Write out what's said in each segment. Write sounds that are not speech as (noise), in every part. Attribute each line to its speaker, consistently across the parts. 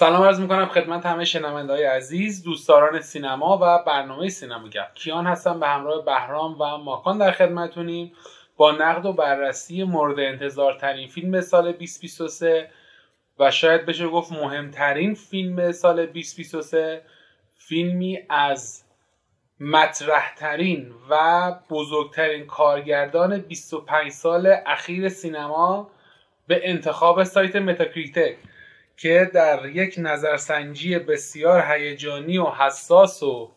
Speaker 1: سلام عرض می‌کنم خدمت همه شنونده های عزیز دوستداران سینما و برنامه سینما گپ کیان هستم به همراه بهرام و ماکان در خدمتونیم. با نقد و بررسی مورد انتظار ترین فیلم سال 2023 و شاید بشه گفت مهمترین فیلم سال 2023 فیلمی از مطرحترین و بزرگترین کارگردان 25 سال اخیر سینما به انتخاب سایت Metacritic. که در یک نظرسنجی بسیار هیجانی و حساس و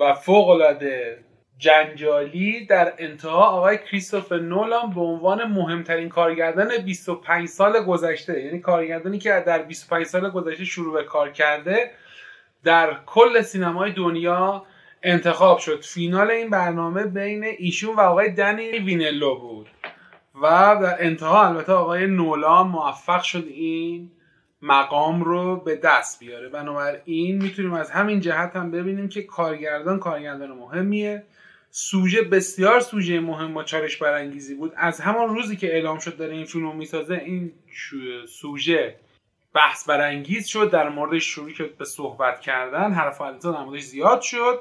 Speaker 1: و فوق العاده جنجالی در انتها آقای کریستوفر نولان به عنوان مهمترین کارگردان 25 سال گذشته یعنی کارگردانی که در 25 سال گذشته شروع به کار کرده در کل سینمای دنیا انتخاب شد. فینال این برنامه بین ایشون و آقای دنی ویلنوو بود و در انتها البته آقای نولان موفق شد این مقام رو به دست بیاره. بنابراین می‌تونیم از همین جهت هم ببینیم که کارگردان کارگردان مهمیه. سوژه بسیار سوژه مهم و چالش برانگیزی بود. از همان روزی که اعلام شد داره این فیلم رو می‌سازه این سوژه بحث برانگیز شد. در موردش شروع شد به صحبت کردن حرف و در موردش زیاد شد.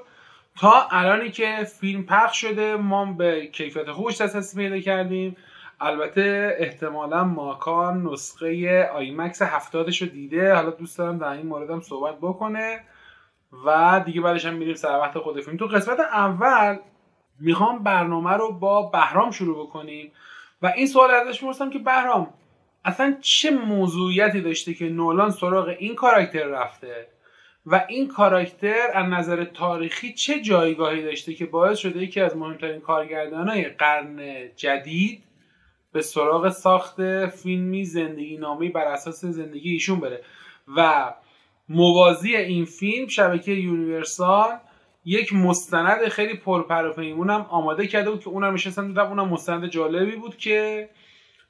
Speaker 1: تا الانی که فیلم پخش شده ما به کیفیت خوش دسترسی پیدا کردیم. البته احتمالا ماکان نسخه آیمکس هفتادش رو دیده. حالا دوست دارم در این موردم صحبت بکنه و دیگه بعدش هم میریم سر وقت خود فیلم. تو قسمت اول می‌خوام برنامه رو با بهرام شروع بکنیم و این سوال ازش می‌پرسم که بهرام اصلا چه موضوعیتی داشته که نولان سراغ این کاراکتر رفته؟ و این کاراکتر از نظر تاریخی چه جایگاهی داشته که باعث شده یکی از مهمترین کارگردانهای قرن جدید به سراغ ساخت فیلمی زندگی نامی بر اساس زندگی ایشون بره. و موازی این فیلم شبکه یونیورسال یک مستند خیلی پرپر و پیمونم آماده کرده بود که اونم نشستم دیدم اونم مستند جالبی بود که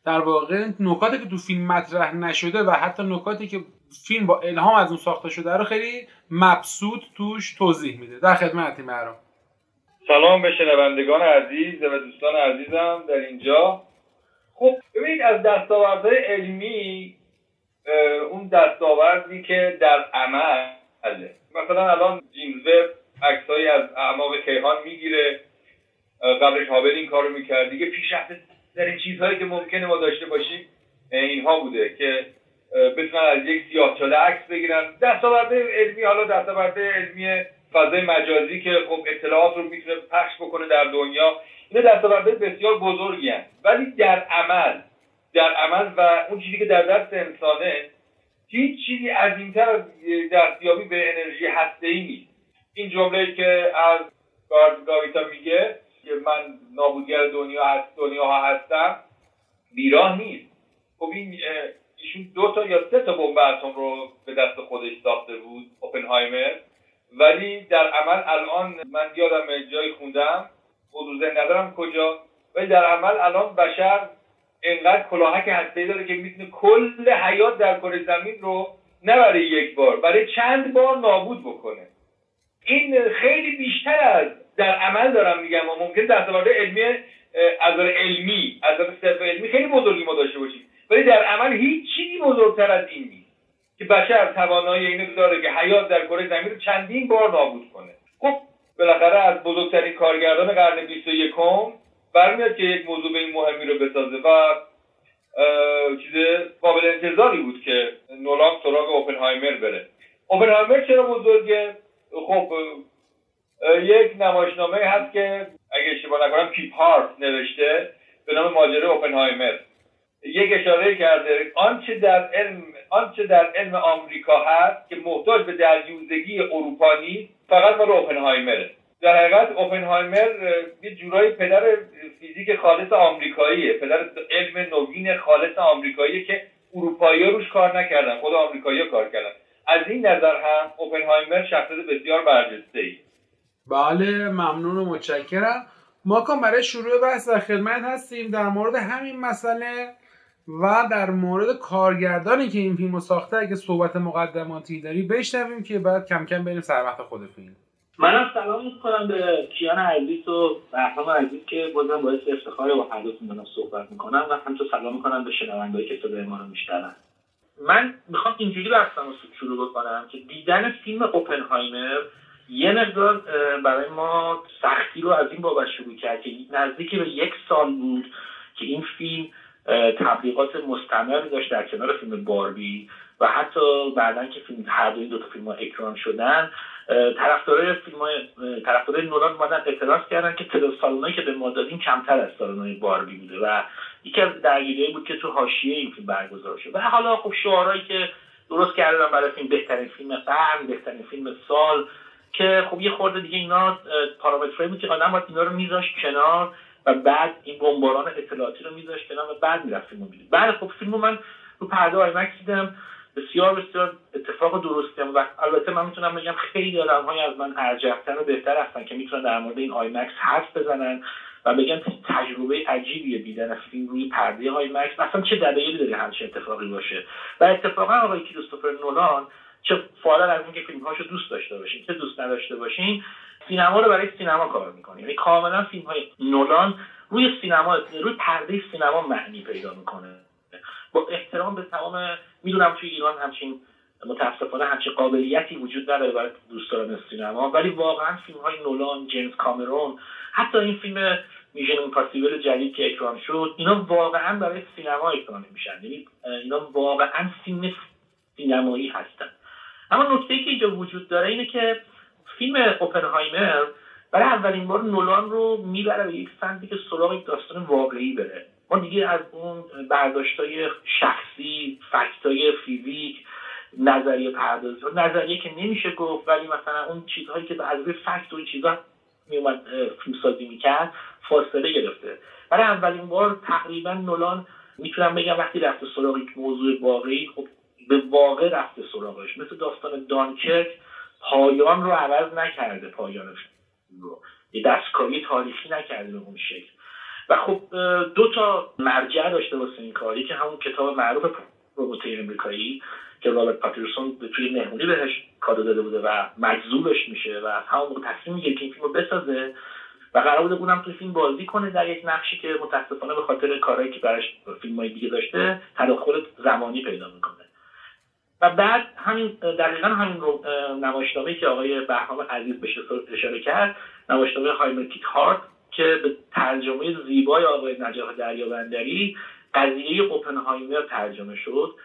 Speaker 1: در واقع نکاتی که تو فیلم مطرح نشده و حتی نکاتی که فیلم با الهام از اون ساخته شده رو خیلی مبسوط توش توضیح میده. در خدمتی مرام
Speaker 2: سلام به شنوندگان عزیز و دوستان عزیزم. در اینجا خب ببینید از دستاوردهای علمی اون دستاوردی که در عمل مثلا الان جیمز وب عکسهایی از اعماق کیهان می‌گیره قبلش هابل این کارو می‌کرد. دیگه پیشرفت در این چیزهایی که ممکنه ما داشته باشیم اینها بوده که بتونن از یک سیاهچاله عکس بگیرن. دستاورده علمی حالا دستاورده علمی فضای مجازی که خب اطلاعات رو می‌تونه پخش بکنه در دنیا اینا دستاورده بسیار بزرگی هست ولی در عمل در عمل و اون چیزی که در دست انسانه هیچ چیزی از دستیابی به انرژی هسته ای نیست. این جمله که از گاویتا میگه که من نابودگر دنیا هست دنیا ها هستم بیراه نیست. خب این ایشون دو تا یا سه تا بمب اتم رو به دست خودش ساخته بود اوپنهایمر. ولی در عمل الان من یادم جایی خوندم حدود ندارم کجا. ولی در عمل الان بشر انقدر کلاهک هسته داره که می‌تونه کل حیات در کره زمین رو نه برای یک بار برای چند بار نابود بکنه. این خیلی بیشتر از در عمل دارم میگم و ممکن دستاورد علمی از علمی از صرف علمی خیلی بزرگی ما داشته باشیم. ولی در عمل هیچ چیزی بزرگتر از این نیست که بشر توانایی اینو داره که حیات در کره زمین رو چندین بار نابود کنه. خب بالاخره از بزرگترین کارگردان قرن 21 برمیاد که یک موضوع به این مهمی رو بسازه و چیز قابل انتظاری بود که نولان سراغ اوپنهایمر بره. اوپنهایمر چرا بزرگه؟ خب یک نمایشنامه هست که اگه اشتباه نکنم پیپ هارت نوشته به نام ماجرای اوپنهایمر. یک اشاره کرده آنچه در علم آنچه در علم آمریکا هست که محتاج به دریوزگی اروپا نیست فقط مال اوپنهایمره در حقیقت اوپنهایمر یه جورایی پدر فیزیک خالص آمریکاییه. پدر علم نوین خالص آمریکاییه که اروپایی روش کار نکردن خود آمریکایی کار کردن. از این نظر هم اوپنهایمر شخصیت بسیار برجسته ای
Speaker 1: بله ممنون و متشکرم. ما برای شروع بحث در خدمت هستیم. در مورد همین مسئله و در مورد کارگردانی که این فیلم ساخته اگه صحبت مقدماتی داری بشنویم که بعد کم کم بریم سر وقت خود فیلم.
Speaker 3: منم سلام می‌کنم به کیان عزیز و بهرام عزیز که بازم باعث افتخار با هر دوتون دارم صحبت می‌کنم و همینطور سلام می‌کنم به شنوندهایی که صدای ما رو میشنون. من می‌خوام اینجوری بحثم رو شروع بکنم که دیدن فیلم اوپنهایمر یه مقدار برای ما سختی رو از این بابت شروع کرد که نزدیک به یک سال بود که این فیلم تبلیغات مستمر داشت در کنار فیلم باربی و حتی بعدا که فیلم هر دو این دو تا فیلم اکران شدن طرفدارای فیلم های طرفدارای نولان اومدن اعتراض کردن که تعداد سالونایی که به ما دادیم کمتر از سالن‌های باربی بوده و یکی از درگیریایی بود که تو حاشیه این فیلم برگزار شد. و حالا خب شعارهایی که درست کردن برای فیلم بهترین فیلم قرن بهترین فیلم سال که خب یه خورده دیگه اینا پارامترهایی بود که آدم باید اینا رو میذاشت کنار و بعد این بمباران اطلاعاتی رو میذاشت کنار و بعد می‌رفت فیلمو می‌دید بعد خب فیلمو من رو پرده IMAX دیدم. بسیار بسیار اتفاق درستی هم و البته من می‌تونم بگم خیلی آدم های از من ارجحتر و بهتر هستن که می‌تونن در مورد این IMAX حرف بزنن و بگن تجربه عجیبیه دیدن فیلم روی پرده IMAX. اصلا چه دلایلی داره همچین اتفاقی باشه؟ و اتفاقا آقای کریستوفر نولان چه فارغ از اینکه فیلم هاشو دوست داشته باشین چه دوست نداشته باشین سینما رو برای سینما کار می‌کنه یعنی کاملا فیلم های نولان روی سینما روی پرده سینما معنی پیدا می‌کنه. با احترام به تمام می‌دونم توی ایران همچین متاسفانه همچین قابلیتی وجود نداره برای دوستان سینما ولی واقعا فیلم های نولان جیمز کامرون حتی این فیلم میشن ایمپاسیبل جدید که اکران شد اینا واقعا برای سینما اکران میشن. یعنی اینا واقعا فیلم سینمایی هستن. اما نکته که اینجا وجود داره اینه که فیلم اوپنهایمر برای اولین بار نولان رو می‌بره به یک سمتی که سراغ یک داستان واقعی بره. ما دیگه از اون برداشتای شخصی فکتای فیزیک نظریه پردازی نظریه که نمیشه گفت ولی مثلا اون چیزهایی که از فکت و این چیزها میومد فیلم سازی می‌کرد فاصله گرفته. برای اولین بار تقریبا نولان می‌تونم بگم وقتی رفته سراغ یک موضوع واقعی خب به واقع رفته سراغش. مثل داستان دانکرک پایان رو عوض نکرده پایان رو. یه دستکاری تاریخی نکرده به اون شکل. و خب دو تا مرجع داشته واسه این کاری که همون کتاب معروف روبوتای امریکایی که رابرت پاترسون توی مهمونی بهش کادو داده بوده و مجذوبش میشه و از همون موقع تصمیم می‌گیره که این فیلم رو بسازه و قرار بوده اونم توی فیلم بازی کنه در یک نقشی که متاسفانه به خاطر کارهایی که براش فیلم های دیگه داشته تداخل زمانی پیدا می‌کنه. و بعد همین دقیقا همین رو نمایشنامه که آقای بهرام عزیز بهش اشاره کرد نمایشنامه هایمرکیت هارت که به ترجمه زیبای آقای نجاح دریابندری قضیه اوپنهایمر ترجمه شد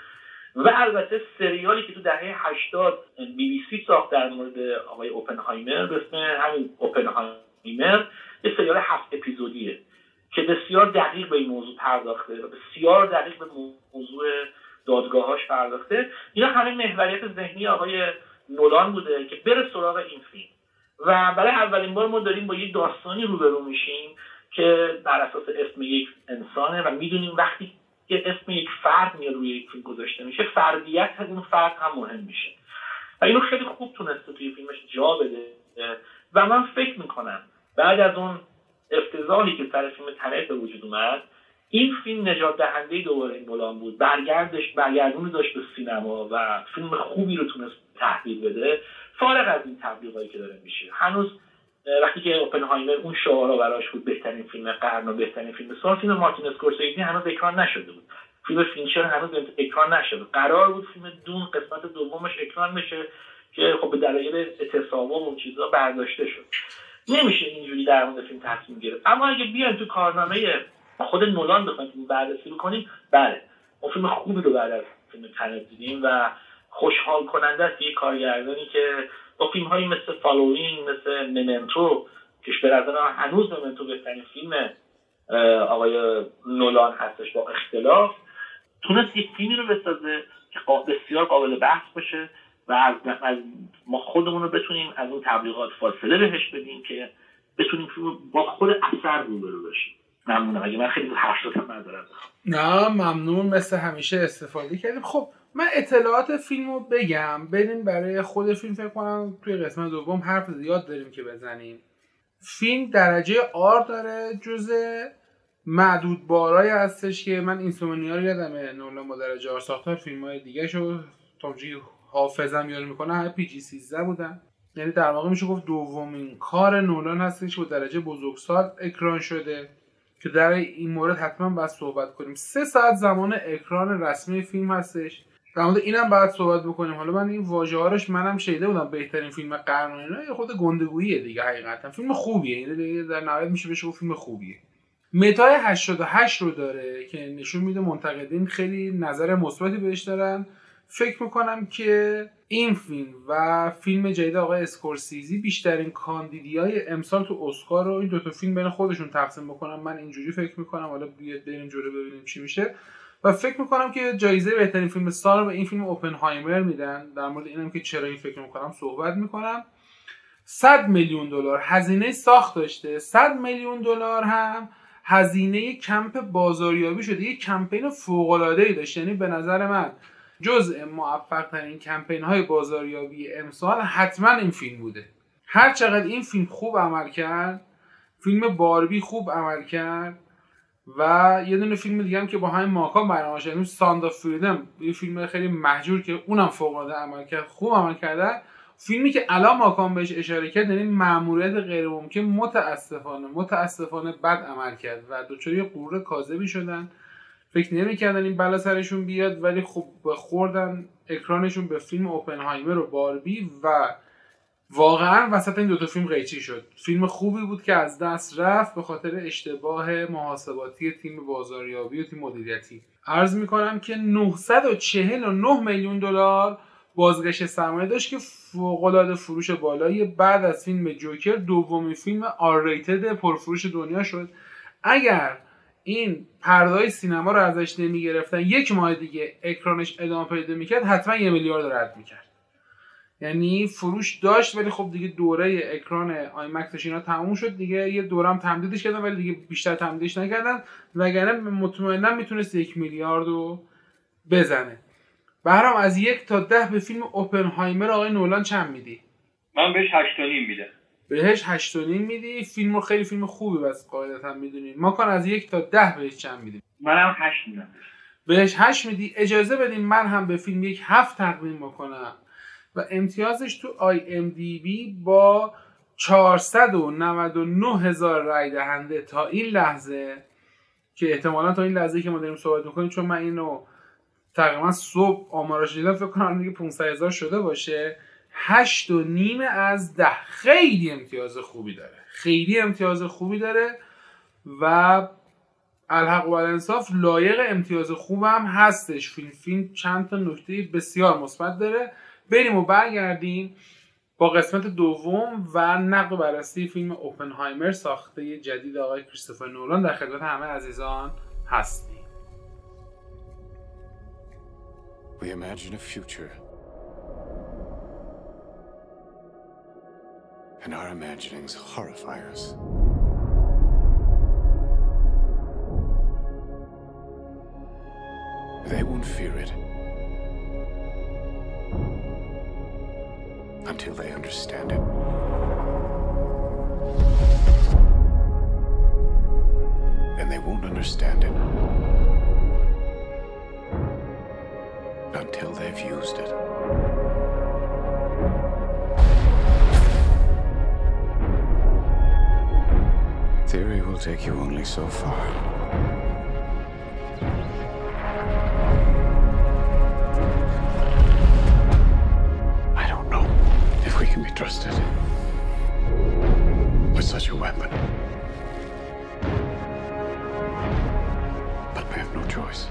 Speaker 3: و البته سریالی که تو دهه 80 بی بی سی ساخت در مورد آقای اوپنهایمر به اسم همین اوپنهایمر یه سریال هفت اپیزودیه که بسیار دقیق به این موضوع پرداخته بسیار دقیق به موضوع دادگاهاش پرداخته. اینا همه محوریت ذهنی آقای نولان بوده که بره سراغ این فیلم. و برای اولین بار ما داریم با یک داستانی روبرو میشیم که بر اساس اسم یک انسانه و می‌دونیم وقتی که اسم یک فرد میاد روی یک فیلم گذاشته میشه فردیت اون فرد هم مهم میشه. و اینو خیلی خوب تونسته توی فیلمش جا بده. و من فکر می‌کنم بعد از اون افتضاحی که سر فیلم تنت به وجود اومد این فیلم نجات دهنده دوباره این بلان بود. برگردش برگردون داشت به سینما و فیلم خوبی رو تونست تحویل بده. فارغ از این تبلیغایی که داره میشه. هنوز وقتی که اوپنهایمر اون شعارا براش بود بهترین فیلم قرن و بهترین فیلم سال فیلم مارتین اسکورسیزی هنوز اکران نشده بود. فیلم فینچر هنوز اکران نشده. قرار بود فیلم Dune قسمت دومش اکران بشه که خب به دلایل اعتصابم و چیزا برداشته شد. نمیشه اینجوری در مورد فیلم تصمیم گرفت. اما اگه بیایم تو کارنامه خود نولان بخوایم بررسی بکنیم بله. ما فیلم خوبی رو بعد از فیلم Tenet دیدیم و خوشحال کننده است یه کارگردانی که با فیلم هایی مثل Following مثل Memento که به هنوز Memento بهترین فیلم آقای نولان هستش با اختلاف. تونست یک فیلمی رو بسازه که بسیار قابل بحث باشه و از, ما خودمون رو بتونیم از اون تبلیغات فاصله بهش بدیم که بتونیم با خود اثر روبرو بشیم. ممنونم اگه من خیلی حرف ندارم؟
Speaker 1: نه ممنون. مثل همیشه استفاده کردیم. خب من اطلاعات فیلم رو بگم. بریم برای خود فیلم فکر کنم توی قسمت دوم حرف زیاد داریم که بزنیم. فیلم درجه R داره جز معدود بارای هستش که من Insomnia رو یادمه. نولان با درجه R ساختار فیلم های دیگه شو تا جایی حافظم یاری می‌کنه. همه PG 13 بودن. یعنی در واقع میشه گفت دومین کار نولان هستش. با درجه بزرگسال اکران شده. که در این مورد حتما باید صحبت کنیم. سه ساعت زمان اکران رسمی فیلم هستش. در مورد اینم باید صحبت بکنیم. حالا من این واژه منم شنیده بودم بهترین فیلم قرن اینا. خود گنده‌گوییه دیگه حقیقتا. فیلم خوبیه. این در نهایت میشه بشه فیلم خوبیه. متای 88 رو داره که نشون میده منتقدین خیلی نظر مثبتی بهش دارن. فکر می‌کنم که این فیلم و فیلم جدید آقای اسکورسیزی بیشترین کاندیدی های امسال تو اسکار رو این دوتا فیلم بین خودشون تقسیم بکنم من اینجوری فکر می‌کنم. حالا بیاد بریم جلو ببینیم چی میشه. و فکر می‌کنم که جایزه بهترین فیلم سال به این فیلم اوپنهایمر میدن. در مورد اینم که چرا این فکر می‌کنم صحبت می‌کنم. 100 میلیون دلار هزینه ساخت داشته. 100 میلیون دلار هم هزینه کمپین بازاریابی شده. یه کمپین فوق العاده ای داشت یعنی به نظر من جزء موفق ترین کمپین های بازاریابی امسال حتما این فیلم بوده. هر چقدر این فیلم خوب عمل کرد فیلم باربی خوب عمل کرد و یه دونه فیلم دیگه هم که با همین ماه اکران برنامه شد Sound of Freedom یه فیلم خیلی مهجور که اونم فوق العاده عمل کرد خوب عمل کرده. فیلمی که الان ماکان بهش اشاره کرد یعنی مأموریت غیر ممکن متاسفانه متاسفانه بد عمل کرد و دچار یه غرور کاذبی شدن. فکر نمی‌کردن این بلا سرشون بیاد ولی خب خوردن اکرانشون به فیلم اوپنهایمر و باربی و واقعا وسط این دوتا فیلم قیچی شد. فیلم خوبی بود که از دست رفت به خاطر اشتباه محاسباتی تیم بازاریابی و تیم مدیریتی. عرض می‌کنم که 949 میلیون دلار بازگشت سرمایه داشت که فوقالعاده فروش بالایی بعد از فیلم جوکر دومین فیلم آر ریتد پرفروش دنیا شد. اگر این پردای سینما رو ازش نمی گرفتن یک ماه دیگه اکرانش ادامه پیدا می‌کرد حتما یه میلیارد رد می‌کرد. یعنی فروش داشت ولی خب دیگه دوره اکران آیمکسش اینا تموم شد دیگه. یه دورم تمدیدش کردن ولی دیگه بیشتر تمدیدش نکردن. وگرنه مطمئنا می‌تونست یک میلیارد رو بزنه. بهرام از یک تا ده به فیلم اوپنهایمر آقای نولان چند میدی؟
Speaker 2: من بهش هشت میده
Speaker 1: بهش هشت میدی. فیلم رو خیلی فیلم خوبی بس قاعدتا می‌دونی. ما کان از یک تا ده بهش چند میدیم.
Speaker 3: منم هشت میدم.
Speaker 1: بهش هشت میدی. اجازه بدیم من هم به فیلم یک هفت تقدیم بکنم. و امتیازش تو آی ام دی بی با 499 هزار رای دهنده تا این لحظه که احتمالا تا این لحظه که ما داریم صحبت می‌کنیم چون من اینو تقریبا صبح آمارش دیدم فکر کنم دیگه 500 هزار شده باشه. هشت و نیم از ده. خیلی امتیاز خوبی داره. خیلی امتیاز خوبی داره و الحق و الانصاف لایق امتیاز خوبم هستش. فیلم فیلم چند تا نکته بسیار مثبت داره. بریم و برگردیم با قسمت دوم و نقد و بررسی فیلم اوپنهایمر ساخته جدید آقای کریستوفر نولان در خدمت همه عزیزان هستیم. We imagine a future. And our imaginings horrify us. They won't fear it. Until they understand it. And they won't understand it. until they've used it. Theory will take you only so far. I don't know if we can be trusted with such a weapon. But we have no choice.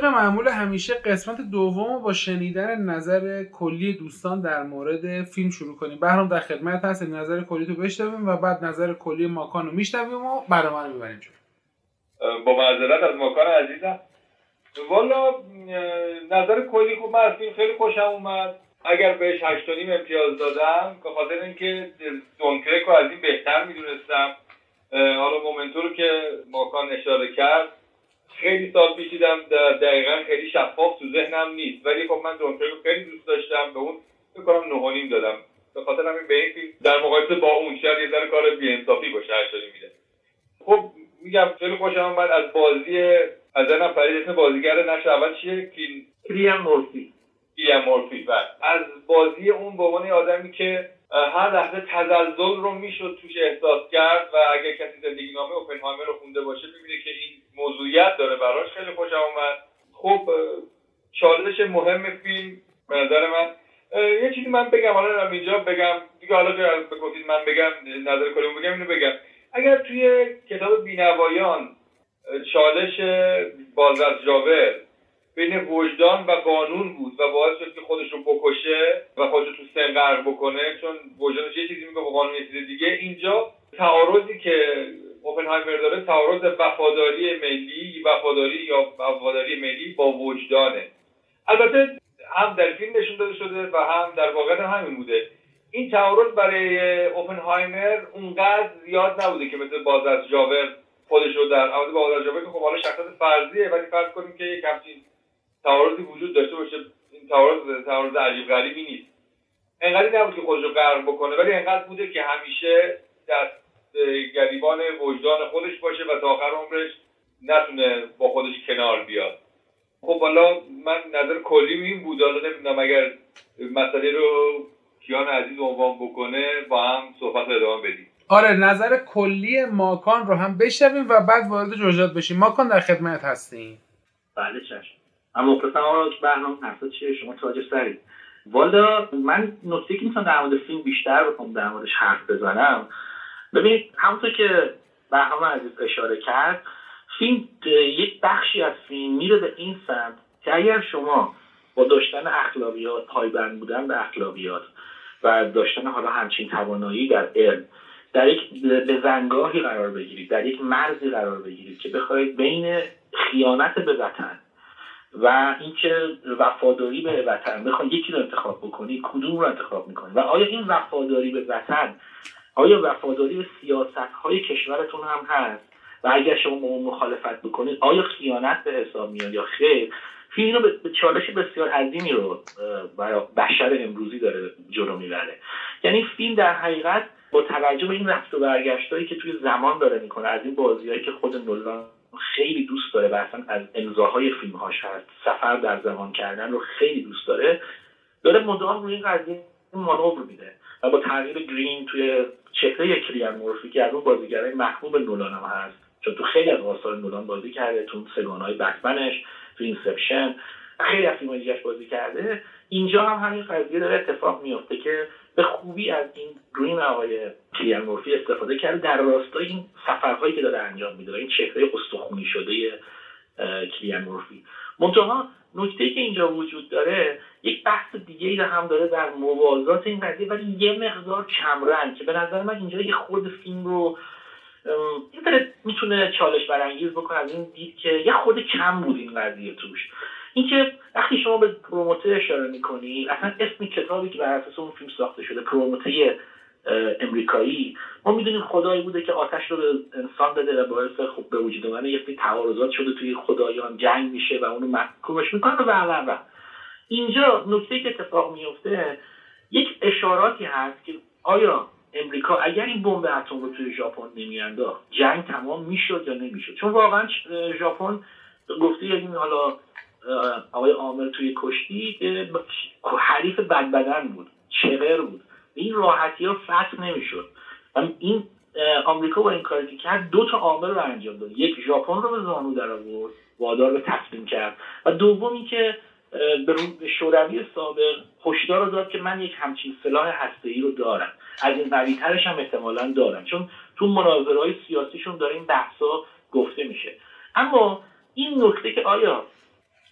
Speaker 1: طبق معمول همیشه قسمت دوم با شنیدن نظر کلی دوستان در مورد فیلم شروع کنیم. بهرام در خدمت هست. نظر کلی تو بشنویم و بعد نظر کلی ماکان رو میشنویم و برنامه رو می‌بریم
Speaker 2: با معذرت از ماکان عزیزم. والا نظر کلی خوب من از فیلم خیلی خوشم اومد. اگر بهش هشت امتیاز دادم به خاطر اینکه دونکرک رو از این بهتر می‌دونستم. حالا مومنتو که ماکان اشاره کرد خیلی سال دیدم دقیقا خیلی شفاف تو ذهنم نیست. ولی خب من دونکرک رو خیلی دوست داشتم به اون بکنم نهانیم دادم. به خاطر همین به این فیلم در مقایسه با اون شاید یه ذره کار بیانصافی باشه هشت میده خب میگم خیلی خوشم آمد از بازی از ذهنم فرید اسم بازیگر نقش اول چیه
Speaker 3: کلیان مورفی.
Speaker 2: کلیان مورفی بله. از بازی اون به عنوان آدمی که هر لحظه تزلزل رو می‌شد توش احساس کرد و اگر کسی زندگی نامه اوپنهایمر رو خونده باشه ببینه که این موضوعیت داره براش خیلی خوشم اومد. خب چالش مهم فیلم به نظر من یه چیزی من بگم حالا اینجا بگم. دیگه حالا بگفتید من بگم نظر کلمه بگم اینو بگم. اگر توی کتاب بینوایان چالش باز از جاور بین وجدان و قانون بود و باعث شد که خودش رو بکشه و خودش رو تو سن غرق بکنه چون وجدانش یه چیزی میگه با قانون یه چیز دیگه. اینجا تعارضی که اوپنهایمر داره تعارض وفاداری ملی وفاداری یا وفاداری ملی با وجدانه. البته هم در فیلم نشون داده شده و هم در واقع همین بوده. این تعارض برای اوپنهایمر اونقدر زیاد نبوده که مثل باز از جاور خودش رو در عوض باز از جاور که خب حالا شخصیت فرضیه ولی فرض کنیم که یک همچین تعارضی وجود داشته باشه این تعارض تعارض عجیب غریبی نیست. انقدری نبود که خودش رو غرق بکنه ولی انقدر بوده که همیشه دست گریبان وجدان خودش باشه و تا آخر عمرش نتونه با خودش کنار بیاد. خب حالا من نظر کلی این بود حالا نمی‌دونم اگر مسئله رو کیان عزیز عنوان بکنه با هم صحبت ادامه بدیم.
Speaker 1: آره نظر کلی ماکان رو هم بشنویم و بعد وارد جزئیات بشیم. ماکان در خدمت هستیم
Speaker 3: بله چشم. اما مخلصم آقا برنامه حرفا چیه؟ شما تاج سری والا من نکته که می‌تونم در مورد فیلم بیشتر بکنم در موردش حرف بزنم. ببینید همونطور که برنامه عزیز اشاره کرد فیلم یک بخشی از فیلم میره به این سمت که اگر شما با داشتن اخلاقیات پایبند بودن به اخلاقیات و داشتن حالا همچین توانایی در علم در یک به زنگاهی قرار بگیرید در یک مرزی قرار بگیرید که بخواید بین خیانت به وطن و اینکه وفاداری به وطن بخواید یکی رو انتخاب بکنید کدوم رو انتخاب می‌کنید و آیا این وفاداری به وطن آیا وفاداری به سیاست های کشورتون هم هست؟ و اگر شما مخالفت بکنید آیا خیانت به حساب میاد یا خیر؟ فیلم رو به چالش بسیار عظیمی رو برای بشر امروزی داره جلو می‌بره. یعنی فیلم در حقیقت با توجه به این رفت و برگشتهایی که توی زمان داره می‌کنه از این بازیهایی که خود نولان خیلی دوست داره و اصلا از امضاهای فیلمهاش هست سفر در زمان کردن رو خیلی دوست داره. داره مدام روی این قضیه مانور میده و با تغییر گرین توی چهره کلیان مورفی که از اون بازیگرای محبوب نولان هم هست. چون تو خیلی از آثار نولان بازی کرده تو سگانهای بتمنش تو اینسپشن خیلی از فیلم بازی کرده. اینجا هم همین قضیه داره اتفاق میفته که به خوبی از این گرین آقای کلیان مورفی استفاده کرده در راستای این سفرهایی که داره انجام میده این چهره استخونی شده کلیان مورفی. منتها نکته که اینجا وجود داره یک بحث دیگه ای هم داره در موازات این قضیه ولی یه مقدار کمرنگ که به نظر من اینجا یه خود فیلم رو این داره می‌تونه چالش برانگیز بکنه از این دید که یه خود کم بود این قضیه توش. اینکه وقتی شما به پروموته اشاره می‌کنی اصلا اسم کتابی که بر اساس اون فیلم ساخته شده پروموته امریکایی ما می‌دونیم خدایی بوده که آتش رو به انسان داده و باعث خوب به وجود اومدن یه تعارضات شده توی خدایان جنگ میشه و اونو محکومش می‌کنه و و اینجا نکته که اتفاق میفته یک اشاراتی هست که آیا امریکا اگر این بمب اتم رو توی ژاپن نمیانداخت جنگ تمام می‌شد یا نمی‌شد؟ چون واقعا ژاپن گفته یعنی حالا آقای عامل توی کشتی حریف بدبدن بود چغر بود. این راحتی ها فتح نمی‌شد. این آمریکا با این کاری که کرد دو تا عامل رو انجام داد. یک ژاپن رو به زانو در آورد وادار به تسلیم کرد. و دوم اینکه به شوروی سابق هشدار رو داد که من یک همچین سلاح ای رو دارم. از این قویترش هم احتمالا دارم. چون تو مناظرهای سیاسیشون داره این بحثا گفته میشه. اما این نکته که آیا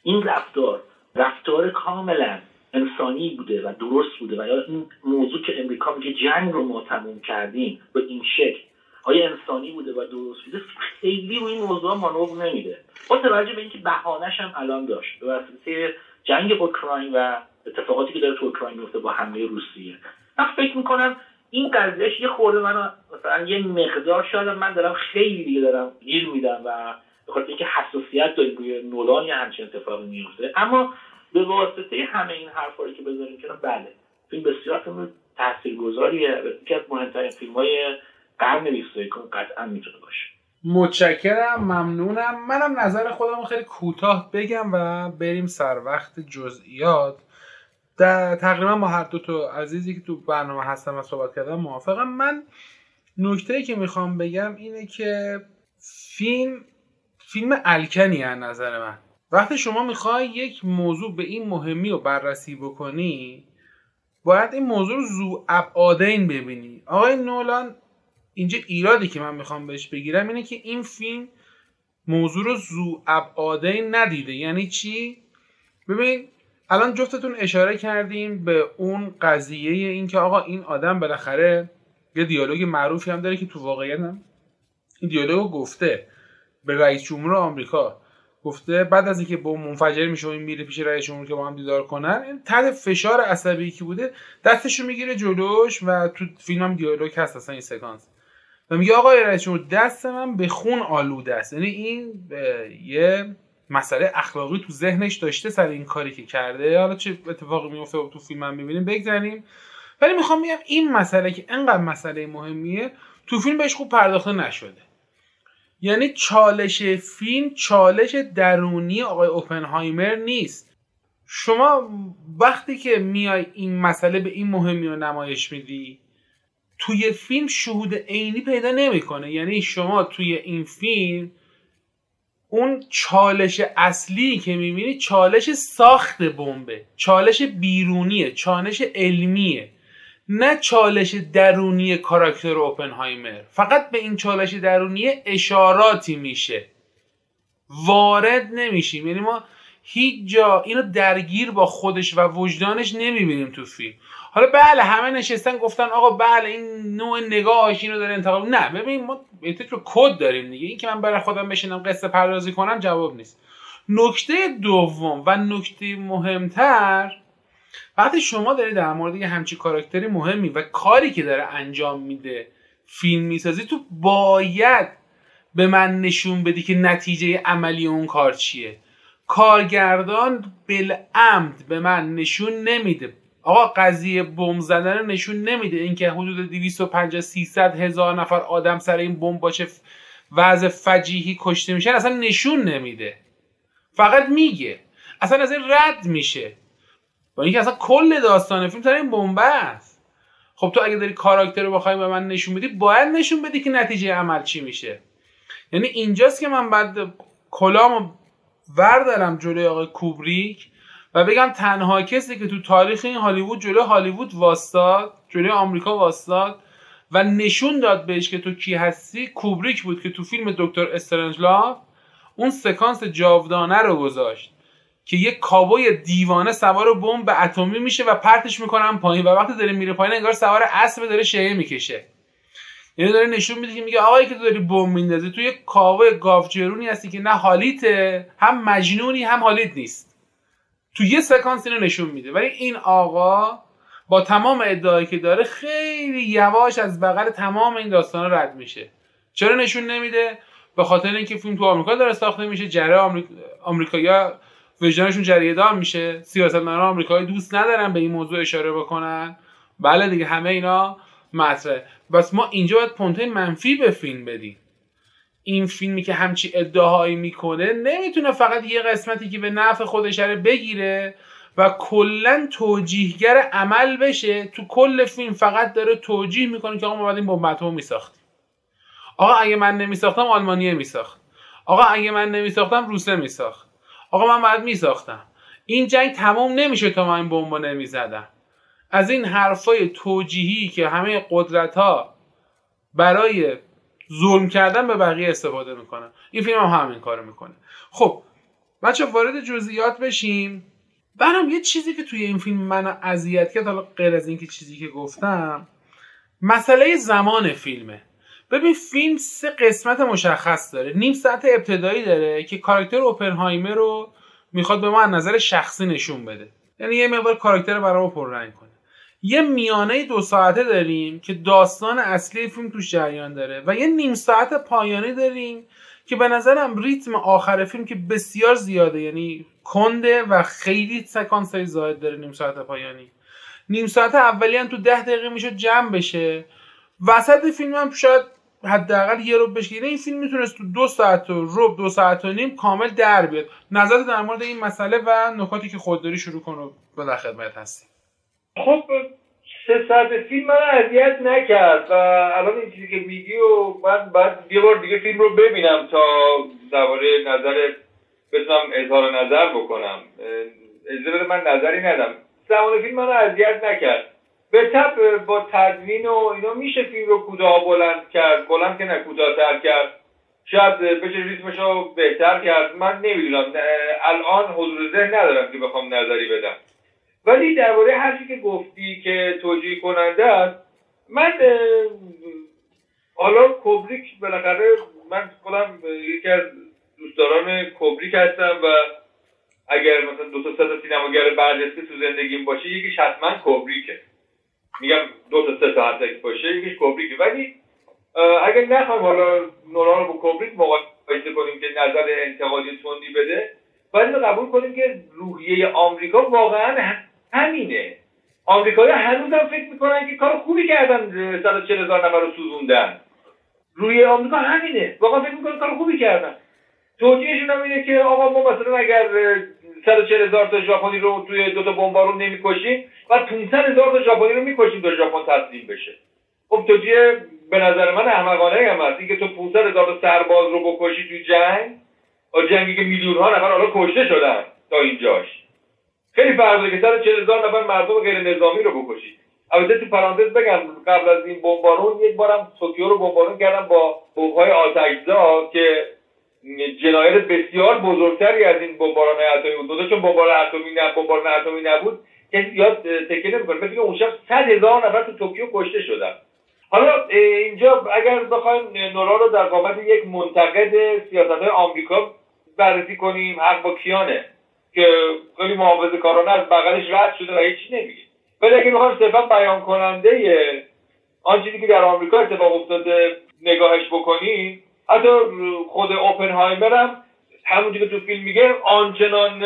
Speaker 3: این رفتار رفتار کاملا انسانی بوده و درست بوده و یا این موضوع که امریکا میگه جنگ رو ما تموم کردیم به این شکل آیا انسانی بوده و درست بوده؟ خیلی روی این موضوع مانور نمیده. با توجه به اینکه بهانش هم الان داشت به واسطه جنگ اوکراین و اتفاقاتی که داره تو اوکراین میفته با حمله روسیه. من فکر می‌کنم این قضیهش یه خورده منو مثلا یه مقدار شاید من دارم خیلی دارم گیر میدم و به خاطر اینکه حساسیت داریم روی نولان یا همچین اتفاقی میفته. اما به واسطه همه این حرفا که بذاریم کنار بله فیلم بسیار فیلم تاثیرگذاریه یکی از مهمترین فیلم های قرن 21 قطعا می‌تونه باشه.
Speaker 1: متشکرم ممنونم. منم نظر خودم خیلی کوتاه بگم و بریم سر وقت جزئیات. در تقریبا ما هر دو تا عزیزی که تو برنامه هستم و صحبت کردم موافقم من نکته که می‌خوام بگم اینه که فیلم فیلم الکنی از نظر من. وقتی شما می‌خوای یک موضوع به این مهمی رو بررسی بکنی باید این موضوع رو زو ابعادین ببینی. آقای نولان اینجا ایرادی که من می‌خوام بهش بگیرم اینه که این فیلم موضوع رو زو ابعادین ندیده. یعنی چی؟ ببین الان جفتتون اشاره کردیم به اون قضیه این که آقا این آدم بالاخره یه دیالوگ معروفی هم داره که تو واقعیت هم این دیالوگ گفته. به رئیس جمهور آمریکا گفته بعد از اینکه با منفجر میشه و این میره پیش رئیس جمهور که با هم دیدار کنن این تحت فشار عصبی که بوده دستشو می‌گیره جلوش و تو فیلم دیالوگ هست اصلا این سکانس. و میگه آقای رئیس جمهور دست من به خون آلوده است. یعنی این یه مسئله اخلاقی تو ذهنش داشته سر این کاری که کرده. حالا چه اتفاقی میفته تو فیلم هم می‌بینیم بگذاریم ولی می‌خوام بگم این مسئله که انقدر مسئله مهمیه تو فیلم بهش خوب پرداخته نشده. یعنی چالش فیلم چالش درونی آقای اوپنهایمر نیست. شما وقتی که میای این مسئله به این مهمی رو نمایش میدی توی فیلم شهود عینی پیدا نمی‌کنه. یعنی شما توی این فیلم اون چالش اصلی که می‌بینی چالش ساخت بمبه چالش بیرونیه چالش علمیه. نه چالش درونی کاراکتر اوپنهایمر. فقط به این چالش درونی اشاراتی میشه. وارد نمیشیم. یعنی ما هیچ جا اینو درگیر با خودش و وجدانش نمی‌بینیم تو فیلم. حالا بله همه نشستن گفتن آقا بله این نوع نگاهش اینو داره انتخاب نه ببین ما رو کد داریم دیگه. این که من برای خودم بشینم قصه پردازی کنم جواب نیست. نکته دوم و نکته مهمتر وقتی شما داری در مورد یه همچی کاراکتری مهمی و کاری که داره انجام میده فیلم می‌سازی تو باید به من نشون بدی که نتیجه عملی اون کار چیه. کارگردان بالعمد به من نشون نمیده. آقا قضیه بمب زدن نشون نمیده. اینکه حدود 250 300 هزار نفر آدم سر این بمب باشه وضع فجیحی کشته میشن اصلا نشون نمیده. فقط میگه. اصلا از این رد میشه. با اینکه اصلا کل داستان فیلم سر این بمب است. خب تو اگه داری کاراکتر رو بخوای به من نشون بدی باید نشون بدی که نتیجه عمل چی میشه. یعنی اینجاست که من بعد کلامو وردارم جلوی آقای کوبریک و بگم تنها کسی که تو تاریخ این هالیوود جلوی هالیوود واستاد جلوی آمریکا واستاد و نشون داد بهش که تو کی هستی کوبریک بود که تو فیلم دکتر استرنجلاف اون سکانس جاودانه رو گذاشت. که یک کابوی دیوانه سوار بمب اتمی میشه و پرتش می‌کنن پایین و وقتی داره میره پایین انگار سوار اسب داره شیعه می‌کشه. یعنی داره نشون میده که میگه آقایی که تو داری بمب میندازی تو یک کاوه گاوجرونی هستی که نه حالیته هم مجنونی هم حالیت نیست. تو یه سکانس اینو نشون میده. ولی این آقا با تمام ادعایی که داره خیلی یواش از بغل تمام این داستان رد میشه. چرا نشون نمیده؟ به خاطر اینکه فیلم تو آمریکا داره ساخته میشه جره آمریکا آمریکایا وجدانشون جریه دار میشه. سیاستمداران آمریکایی دوست ندارن به این موضوع اشاره بکنن. بله دیگه همه اینا مطرحه. بس ما اینجا باید پونته منفی به فیلم بدیم. این فیلمی که همچی ادعاهایی می‌کنه نمی‌تونه فقط یه قسمتی که به نفع خودش بگیره و کلا توجیهگر عمل بشه. تو کل فیلم فقط داره توجیه می‌کنه که آقا ما باید این بمب میساختیم. آقا اگه من نمیساختم آلمانیه میساخت. آقا اگه من نمیساختم روسه میساخت. آقا من باید میساختم. این جنگ تمام نمیشه تا من بمب نمی‌زدم. از این حرفای توجیهی که همه قدرت ها برای ظلم کردن به بقیه استفاده می‌کنن. این فیلم هم همین کارو می‌کنه. خب بچه وارد جزئیات بشیم. برام یه چیزی که توی این فیلم منو اذیت کرد حالا غیر از اینکه چیزی که گفتم مسئله زمان فیلمه. ببین فیلم سه قسمت مشخص داره. نیم ساعت ابتدایی داره که کاراکتر اوپنهایمر رو می‌خواد به ما از نظر شخصی نشون بده. یعنی یه مقدار کاراکتر برامو پررنگ کنه. یه میانه دو ساعته داریم که داستان اصلی فیلم توش جریان داره و یه نیم ساعت پایانی داریم که به نظرم ریتم آخر فیلم که بسیار زیاده یعنی کنده و خیلی سکانس های زاید داره نیم ساعت پایانی. نیم ساعت اولی هم تو ده دقیقه می‌شد جمع بشه. وسط فیلم هم شاید حداقل یه رو بشه یعنی این فیلم می‌تونست تو دو ساعت و رب دو ساعت و نیم کامل در بیاد. نظر در مورد این مسئله و نکاتی که خود داری شروع کن و به در خدمت هستی
Speaker 2: خب سه ساعت فیلم من اذیت نکرد و الان این چیزی که میگی و من بعد یه بار دیگه فیلم رو ببینم تا درباره نظر بتونم اظهار نظر بکنم. اجازه من نظری ندم. زمان فیلم من اذیت نکرد. به طب با تدوین و اینا میشه فیلم رو کوتاه بلند کرد؟ بلند که نه کوتاهتر کرد. شاید بشه ریتمش رو بهتر کرد. من نمی‌دونم. الان حضور ذهن ندارم که بخوام نظری بدم. ولی درباره هر که گفتی که توجیه کننده است من حالا کوبریک بالاخره من خودم یکی از دوستداران کوبریک هستم و اگر مثلا دو تا سه تا سینماگر برجسته تو زندگیم باشه یکیش حتما کوبریکه میگم دو تا سه تا باشه یکیش کوبریکه ولی اگر نخوام حالا نورا رو با کوبریک مقایسه کنیم که نظر انتقادی تندی بده باید قبول کنیم که روحیه آمریکا واقعا همینه. آمریکایی هنوز هم فکر می‌کنن که کار خوبی کردن 140 هزار نفر رو سوزوندن. روی آمریکا همینه. واقعا فکر می‌کنن کار خوبی کردن. توجیهشون هم اینه که آقا ما مثلا اگر 140 هزار تا ژاپنی رو توی دو تا بمبارون نمی‌کشیم و 500 هزار تا ژاپنی رو می‌کشیم تا ژاپن تسلیم بشه. خب توجیه به نظر من احمقانه هم هست. اینکه تو 500 هزار تا سرباز رو بکشی توی جنگ و جنگی که میلیون ها نفر حالا کشته شدن تا اینجاش. خیلی فرق داره که 140 هزار نفر مردم غیر نظامی رو بکشید البته تو پرانتز بگم قبل از این بمبارون یک بارم توکیو رو بمبارون کردم با بمب‌های آتشزا که جنایت بسیار بزرگتری از این بمباران اتمی بود. چون بمباران اتمی نه بمباران اتمی نبود. کسی یاد تکیه نمی‌کنه. مثل اون شب 100 هزار نفر تو توکیو کشته شدن. حالا اینجا اگر بخوایم نورا رو در قامت یک منتقد سیاست های آمریکا بررسی کنیم حق با کیانه؟ که خیلی محافظه کارانه از بغلش رد شده و هیچی نمیگه. ولی اگه بخوایم صرفا بیان کننده آن چیزی که در آمریکا اتفاق افتاده نگاهش بکنیم حتی خود اوپنهایمر هم همونجوری که تو فیلم میگه آنچنان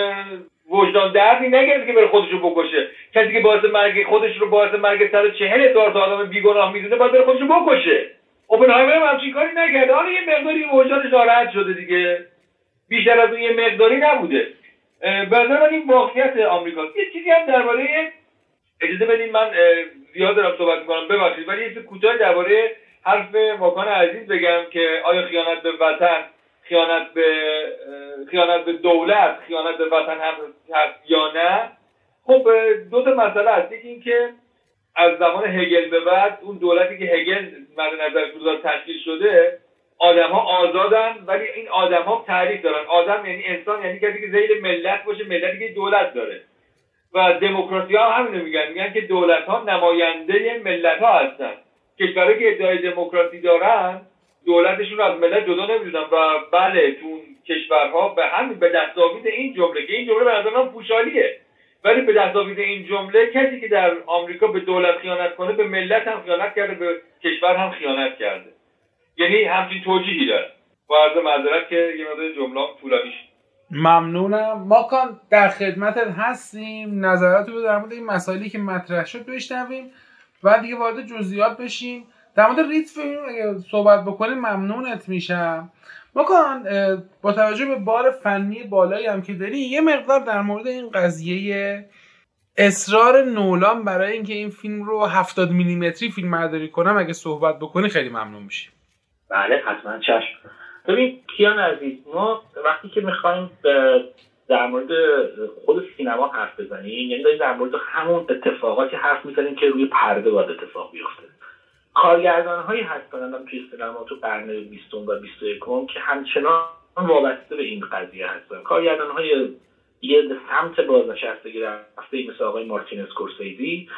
Speaker 2: وجدان دردی نگرفت که بره خودش رو بکشه. کسی که باعث مرگ خودش رو باعث مرگ چهل هزار تا آدم بیگناه می‌دونه باید بره خودش رو بکشه. اوپنهایمر هم همچین کاری نکرده. حالا یه مقداری وجدانش ناراحت شده دیگه. بیشتر از اون یه مقداری نبوده. به این واقعیت آمریکا. یه چیزی هم درباره اجازه بدین من زیاد دارم صحبت می‌کنم. ببخشید. ولی یه کوتاه درباره حرف ماکان عزیز بگم که آیا خیانت به وطن خیانت به خیانت به دولت خیانت به وطن هست یا نه؟ خب دو تا مسئله هست یکی اینکه از زمان هگل به بعد اون دولتی که هگل مد نظر تشکیل شده آدم ها آزادن ولی این آدم ها تعریف دارن. آدم یعنی انسان یعنی کسی که زیر ملت باشه ملتی که دولت داره. و دموکراسی ها همینو میگن. میگن که دولت ها نماینده ملت ها هستن. کشورهایی که ادعای دموکراسی دارن دولتشون از ملت جدا نمی‌دونن و بله تو کشورها به همین به دستاویز این جمله که این جمله به نظر پوشالیه ولی به دستاویز این جمله کسی که در آمریکا به دولت خیانت کنه به ملت هم خیانت کرده به کشور هم خیانت کرده. یعنی همچین توجیهی داره. با عرض معذرت که یه مدار جمله طولانی
Speaker 1: ممنونم. ما کان در خدمتت هستیم. نظرات رو در مورد این مسائلی که مطرح شد بشنویم. و دیگه وارد جزئیات بشیم. در مورد ریت فیلم اگه صحبت بکنیم ممنونت میشم. کان با توجه به بار فنی بالایی هم که داری یه مقدار در مورد این قضیه اصرار نولان برای اینکه این فیلم رو 70 میلیمتری فیلم برداری کنم اگه صحبت بکنی خیلی ممنون میشیم
Speaker 3: بله حتما چشم. ببین کیان عزیز ما وقتی که می‌خوایم در مورد خود سینما حرف بزنیم یعنی داریم در مورد همون اتفاقاتی حرف می‌زنیم که روی پرده باید اتفاق بیفته. کارگردان هایی هستن توی سینما تو قرن بیستم و بیست یکم که همچنان وابسته به این قضیه هستن. کارگردان های یه سمت بازنشستگی رفته مثل آقای مارتین اسکورسیزی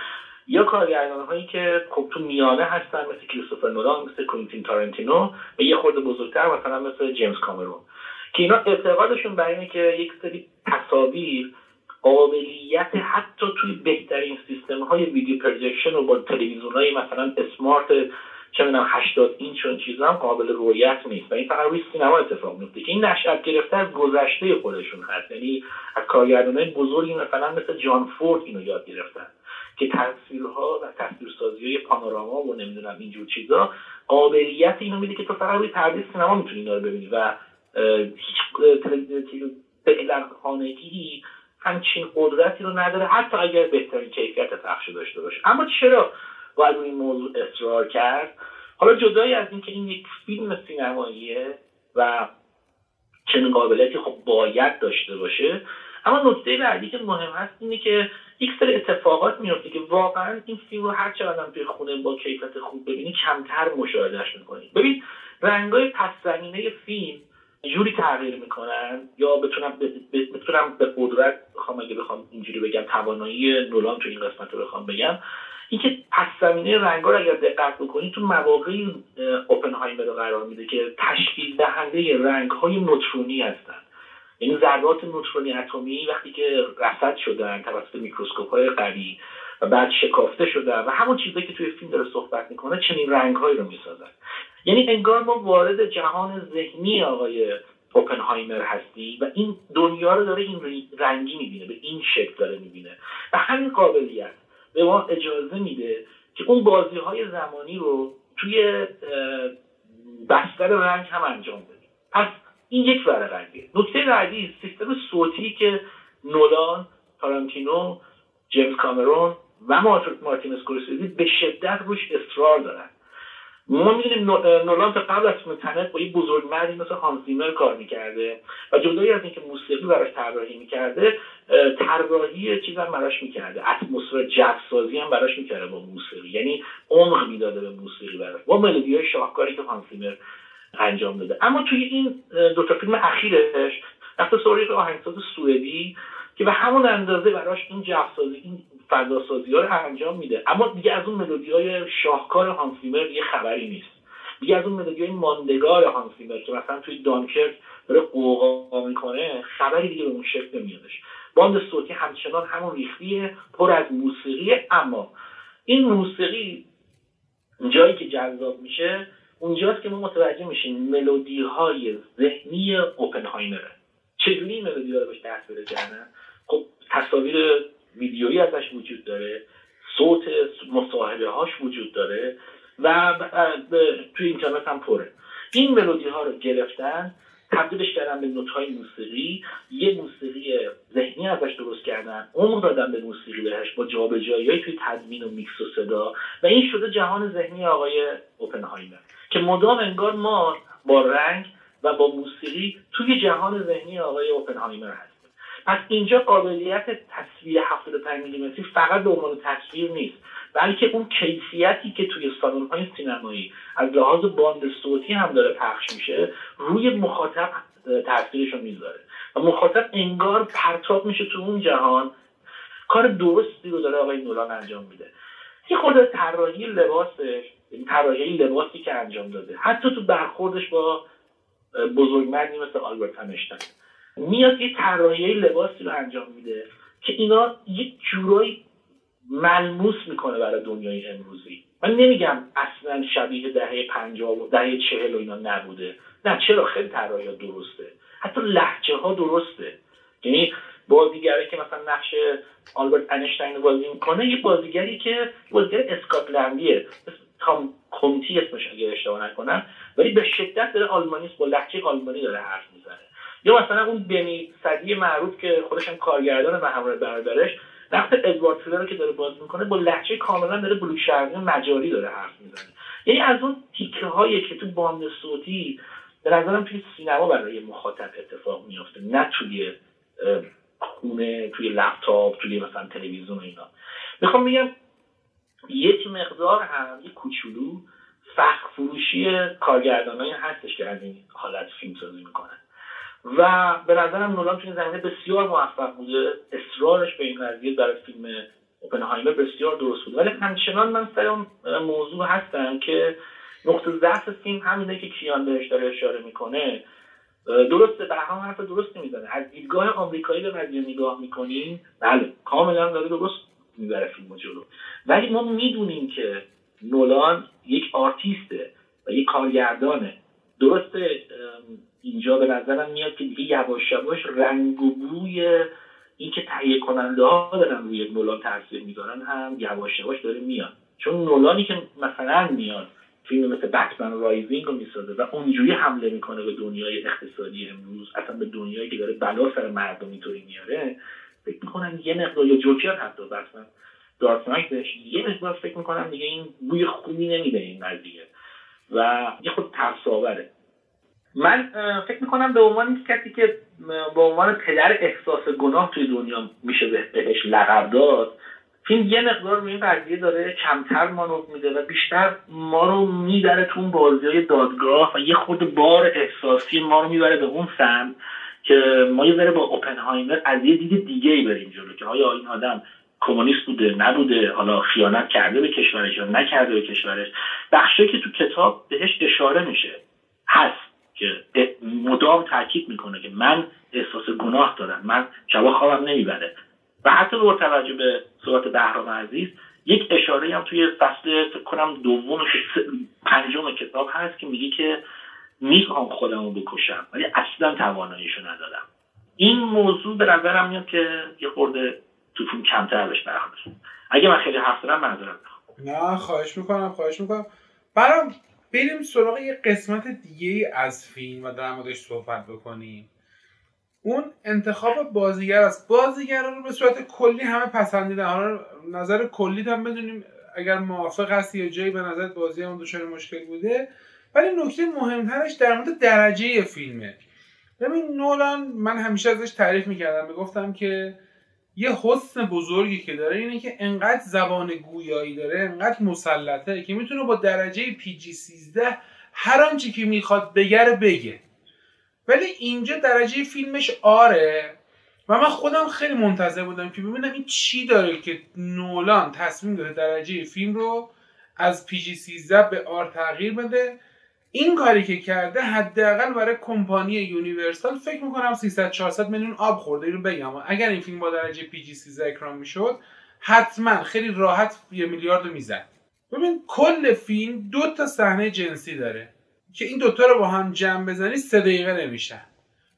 Speaker 3: یا کارگردان هایی که خب تو میانه هستن مثل کریستوفر نولان مثل کوینتین تارنتینو و یه خورده بزرگتر مثلا مثل جیمز کامرون. که اینا اعتقادشون بر اینه که یک سری تصاویر قابلیت حتی توی بهترین سیستم های video projection و با تلویزیون های مثلا smart چه می‌دونم 80 اینچ و چیزا هم قابل رویت نیست. و این فقط روی سینما اتفاق میفته که این نشأت گرفته از گذشته خودشون هست. یعنی از کارگردانای بزرگی مثلا مثل جان فورد اینو یاد گرفتن که تصویرها و تصویرسازی های پانوراما و نمی‌دونم اینجور چیزا قابلیت اینو میده که تو فقط روی پرده سینما می‌تونی اینا رو ببینی. و هیچ فعلا خانگی همچین قدرتی رو نداره حتی اگر بهترین کیفیت پخش داشته باشه. اما چرا باید این موضوع اصرار کرد؟ حالا جدایی از اینکه این یک فیلم سینماییه و چنین قابلیتی خب باید داشته باشه اما نکته بعدی که مهم هست اینه که یک سری اتفاقات میفته که واقعا این فیلم رو هر چقدر توی خونه با کیفیت خوب ببینی کمتر مشاهدهش می‌کنی. ببین رنگای پس زمینه فیلم جوری تغییر می‌کنن یا بتونم بتونم به قدرت بخوام اگه بخوام اینجوری بگم توانایی نولان تو این قسمت رو بخوام بگم اینکه پس زمینه رنگا رو اگر دقت بکنید تو مواقعی اوپنهایمر رو قرار میده که تشکیل دهنده رنگ های نوترونی هستن. یعنی ذرات نوترونی اتمی وقتی که رصد شدن توسط میکروسکوپ های قوی و بعد شکافته شدن و همون چیزایی که توی فیلم داره صحبت می‌کنه چنین رنگهایی رو می‌سازن. یعنی انگار ما وارد جهان ذهنی آقای اوپنهایمر هستی و این دنیا رو داره این رنگی می‌بینه به این شکل داره می‌بینه. و همین قابلیت به ما اجازه میده که اون بازی های زمانی رو توی بستر رنگ هم انجام بدیم. پس این یک ور رنگه. نکته بعدی سیستم صوتی که نولان تارانتینو جیمز کامرون و مارتین اسکورسیزی به شدت روش اصرار دارن. ما می‌دونیم نولان تا قبل از تنت با یه بزرگمردی مثل هانسیمر کار می‌کرده و جدایی از اینکه موسیقی براش طراحی می‌کرده طراحی چیز هم براش می‌کرده. اتمسفر جو سازی هم براش می‌کرده با موسیقی. یعنی عمق می‌داده به موسیقی براش. با ملودی های شاهکاری که هانسیمر انجام داده. اما توی این دوتا فیلم اخیرش رفته سراغ آهنگساز سوئدی که به همون اندازه براش این جفسازی این فضاسازی ها رو انجام میده. اما دیگه از اون ملودی های شاهکار هانسیمر یه خبری نیست. دیگه از اون ملودی های ماندگار هانسیمر که مثلا توی دانکرک داره قوقا می‌کنه خبری دیگه به اون شکل نمیادش. باند صوتی همچنان همون ریختیه پر از موسیقی اما این موسیقی جایی که جذاب میشه اونجاست که ما متوجه میشیم ملودی های ذهنی اوپنهایمره. چجوری این ملودی ها رو بهش دست پیدا کردن خب تصاویر ویدیویی ازش وجود داره صوت مصاحبه هاش وجود داره و توی اینترنت هم پره. این ملودی ها رو گرفتن تبدیلش کردن به نوت های موسیقی. یه موسیقی ذهنی ازش درست کردن. عمر دادن به موسیقی بهش با جابجایی توی تدوین و میکس و صدا. و این شده جهان ذهنی آقای اوپنهایمر که مدام انگار ما با رنگ و با موسیقی توی جهان ذهنی آقای اوپنهایمر هستیم. پس اینجا قابلیت تصویر 75 میلیمتری فقط به عنوان تصویر نیست بلکه اون کیفیتی که توی سالن های سینمایی از لحاظ باند صوتی هم داره پخش میشه روی مخاطب تاثیرش رو می‌ذاره و مخاطب انگار پرتاب میشه تو اون جهان. کار درستی رو داره آقای نولان انجام میده. یه خود طراحی لباسش طراحی لباسی که انجام داده. حتی تو برخوردش با بزرگمردی مثل آلبرت همشتن. میاد یه طراحی لباسی رو انجام میده که اینا یک جورایی ملموس می‌کنه برای دنیای امروزی. من نمیگم اصلا شبیه دهه پنجاه و دهه چهل و اینا نبوده. نه چرا خیلی طراحی درسته؟ حتی لحجه ها درسته. یعنی بازیگری که مثلا نقش آلبرت انشتین بازی می‌کنه یه بازیگری که بازیگر اسکاتلندیه. تام کمتی اسمش اگه اشتباه نکنم. ولی به شدت داره آلمانی با لحجه آلمانی داره حرف می‌زنه. یا مثلا اون بنی صدی معروف که خودش هم کارگردان و همراه برادرش وقتی ادوارد فیلر رو که داره بازی می‌کنه با لحجه کاملا داره بلوک شرقی مجاری داره حرف می‌زنه. یعنی از اون تیکه هایی که تو باند صوتی به نظرم توی سینما برای مخاطب اتفاق میافته نه توی خونه توی لپتاپ توی مثلا تلویزیون اینا. می‌خوام بگم یک مقدار هم یک کوچولو فخ فروشی کارگردانایی هستش که از این حالت فیلم سازی می‌کنن. و به نظرم نولان توی زمینه بسیار موفق بوده. اصرارش به این قضیه در فیلم اوپنهایمر بسیار درست بوده. ولی همچنان من سر موضوع هستم که نقطه ضعف فیلم همینه که کیان بهش داره اشاره می‌کنه. درسته بهرام حرف درست می‌زنه از دیدگاه آمریکایی به قضیه نگاه می‌کنیم بله کاملا داره درست می‌بره فیلم جلو. ولی ما می‌دونیم که نولان یک آرتیسته و یک کارگردانه. درسته اینجا به نظرم میاد که دیگه یواش یواش رنگ و بوی اینکه تهیه کننده ها دارن روی نولان تاثیر می‌ذارن هم یواش یواش داره میاد. چون نولانی که مثلا میاد فیلم مثل بتمن رایزینگ رو می‌سازه و اونجوری حمله می‌کنه به دنیای اقتصادی امروز اصلا به دنیایی که داره بلا سر مردم اینطوری میاره فکر می‌کنم یه مقدار یا جوکر حتی بتمن دارک نایتش یه مقدار فکر می‌کنم دیگه این بوی خوبی نمیده این قضیه. و یه خود ترساوره. من فکر می‌کنم به عنوان کسی که به عنوان پدر احساس گناه توی دنیا میشه بهش لقب داد فیلم یه مقدار روی این قضیه داره کمتر مانور میده و بیشتر ما رو می‌بره تو اون بازی های دادگاه و یه خود بار احساسی ما رو می‌بره به اون سمت که ما یه ذره با اوپنهایمر از یه دید دیگه ای بریم جلو که آیا این آدم کمونیست بوده نبوده حالا خیانت کرده به کشورش یا نکرده به کشورش. بخشی که تو کتاب بهش اشاره میشه. هست. که مدام تاکید می‌کنه که من احساس گناه دارم من شبا خوابم نمی‌بره. و حتی با توجه به صحبت بهرام عزیز یک اشاره هم توی فصل فکر کنم دوم پنجم کتاب هست که میگه که می‌خوام خودمو بکشم ولی اصلا تواناییشو ندارم این موضوع به نظرم میاد که یه خورده تو فیلم کمتر بهش برخورد. اگه من خیلی حرف دارم معذرت
Speaker 1: نه خواهش می‌کنم خواهش می‌کنم. برام بریم سراغ یه قسمت دیگه از فیلم و در موردش صحبت بکنیم. اون انتخاب بازیگر است. بازیگران رو به صورت کلی همه پسندیدن. حالا نظر کلی هم بدونیم اگر موافق هستی یا جایی به نظر بازی هم دچار مشکل بوده. ولی نکته مهمترش در مورد درجه فیلمه. ببین نولان من همیشه ازش تعریف می‌کردم. می‌گفتم که یه حسن بزرگی که داره اینه که انقدر زبان گویایی داره انقدر مسلطه که می‌تونه با درجه پی جی 13 هر آنچه که می‌خواد بگه بگه. ولی اینجا درجه فیلمش آره و من خودم خیلی منتظر بودم که ببینم این چی داره که نولان تصمیم داره درجه فیلم رو از پی جی 13 به آر تغییر بده. این کاری که کرده حداقل برای کمپانی Universal فکر می‌کنم 300 400 میلیون آب خورده اینو بگم. اگر این فیلم با درجه PG 13 اکران می‌شد حتما خیلی راحت یه میلیارد می‌زد. ببین کل فیلم دو تا صحنه جنسی داره که این دوتا رو با هم جمع بزنی سه دقیقه نمیشن